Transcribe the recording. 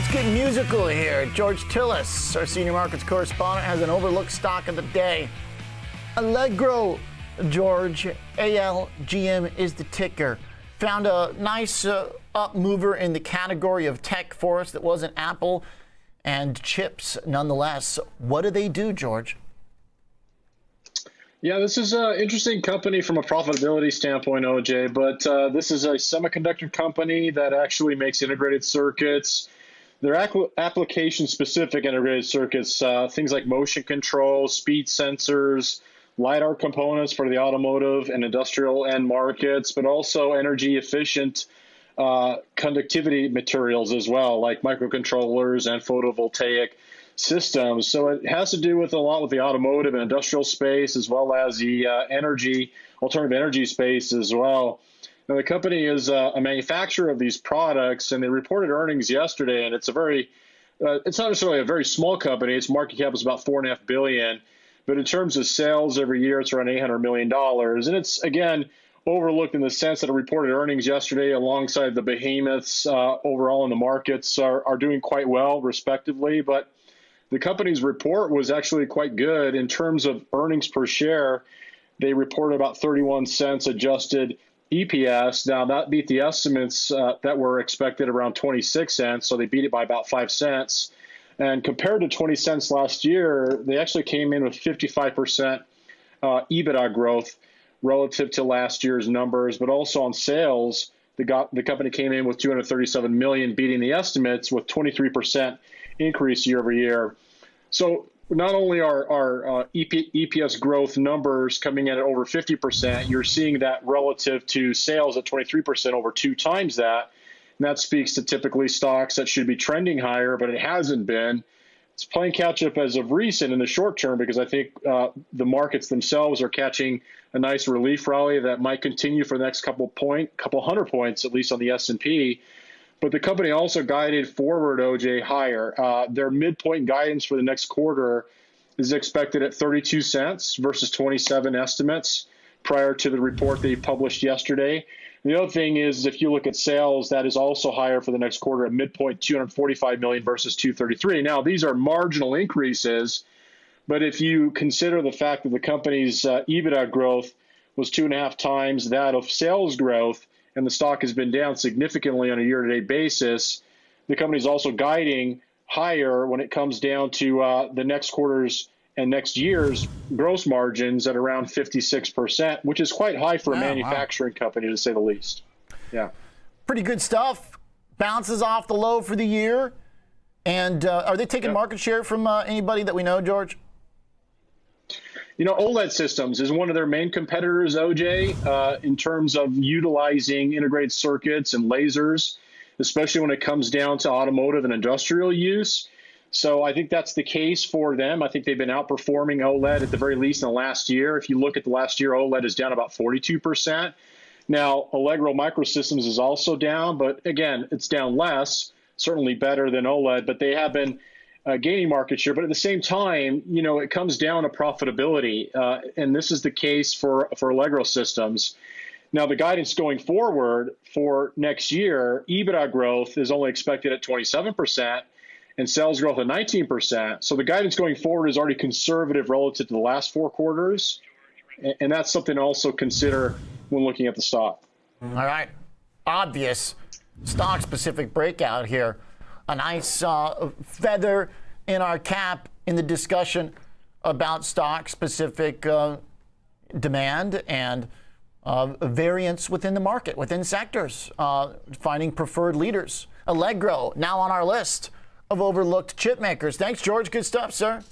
let's get musical here. George Tsilis, our senior markets correspondent, has an overlooked stock of the day. Allegro, George, ALGM is the ticker. Found a nice uh, up mover in the category of tech for us that wasn't Apple and chips nonetheless. What do they do, George? Yeah, this is an interesting company from a profitability standpoint, OJ, but uh, this is a semiconductor company that actually makes integrated circuits. They're application specific integrated circuits, uh, things like motion control, speed sensors, LiDAR components for the automotive and industrial end markets, but also energy efficient uh, conductivity materials as well, like microcontrollers and photovoltaic systems. So it has to do with a lot with the automotive and industrial space, as well as the uh, energy, alternative energy space as well. Now, the company is uh, a manufacturer of these products, and they reported earnings yesterday, and it's a very, uh, it's not necessarily a very small company. Its market cap is about four and a half billion, but in terms of sales every year, it's around eight hundred million dollars, and it's again overlooked in the sense that it reported earnings yesterday alongside the behemoths uh, overall in the markets are, are doing quite well, respectively. But the company's report was actually quite good in terms of earnings per share. They reported about 31 cents adjusted EPS. Now, that beat the estimates uh, that were expected around 26 cents, so they beat it by about 5 cents. And compared to 20 cents last year, they actually came in with 55% uh, EBITDA growth relative to last year's numbers, but also on sales, the, got, the company came in with 237 million, beating the estimates with 23% increase year over year. So not only are our uh, EP, EPS growth numbers coming in at over 50%, you're seeing that relative to sales at 23%, over two times that. And that speaks to typically stocks that should be trending higher, but it hasn't been it's playing catch up as of recent in the short term because I think uh, the markets themselves are catching a nice relief rally that might continue for the next couple point, couple hundred points at least on the S and P. But the company also guided forward OJ higher. Uh, their midpoint guidance for the next quarter is expected at 32 cents versus 27 estimates prior to the report they published yesterday. The other thing is, if you look at sales, that is also higher for the next quarter at midpoint 245 million versus 233. Now, these are marginal increases, but if you consider the fact that the company's uh, EBITDA growth was two and a half times that of sales growth, and the stock has been down significantly on a year-to-date basis, the company is also guiding higher when it comes down to uh, the next quarter's and next year's gross margins at around 56%, which is quite high for a manufacturing wow. company to say the least. Yeah. Pretty good stuff. Bounces off the low for the year. And uh, are they taking yeah. market share from uh, anybody that we know, George? You know, OLED Systems is one of their main competitors, OJ, uh, in terms of utilizing integrated circuits and lasers, especially when it comes down to automotive and industrial use. So I think that's the case for them. I think they've been outperforming OLED at the very least in the last year. If you look at the last year, OLED is down about 42%. Now, Allegro Microsystems is also down, but again, it's down less, certainly better than OLED, but they have been uh, gaining market share. But at the same time, you know, it comes down to profitability. Uh, and this is the case for, for Allegro Systems. Now, the guidance going forward for next year, EBITDA growth is only expected at 27% and sales growth at 19%. So the guidance going forward is already conservative relative to the last four quarters. And that's something to also consider when looking at the stock. All right. Obvious stock specific breakout here. A nice uh, feather in our cap in the discussion about stock specific uh, demand and uh, variance within the market, within sectors, uh, finding preferred leaders. Allegro, now on our list of overlooked chip makers. Thanks, George. Good stuff, sir.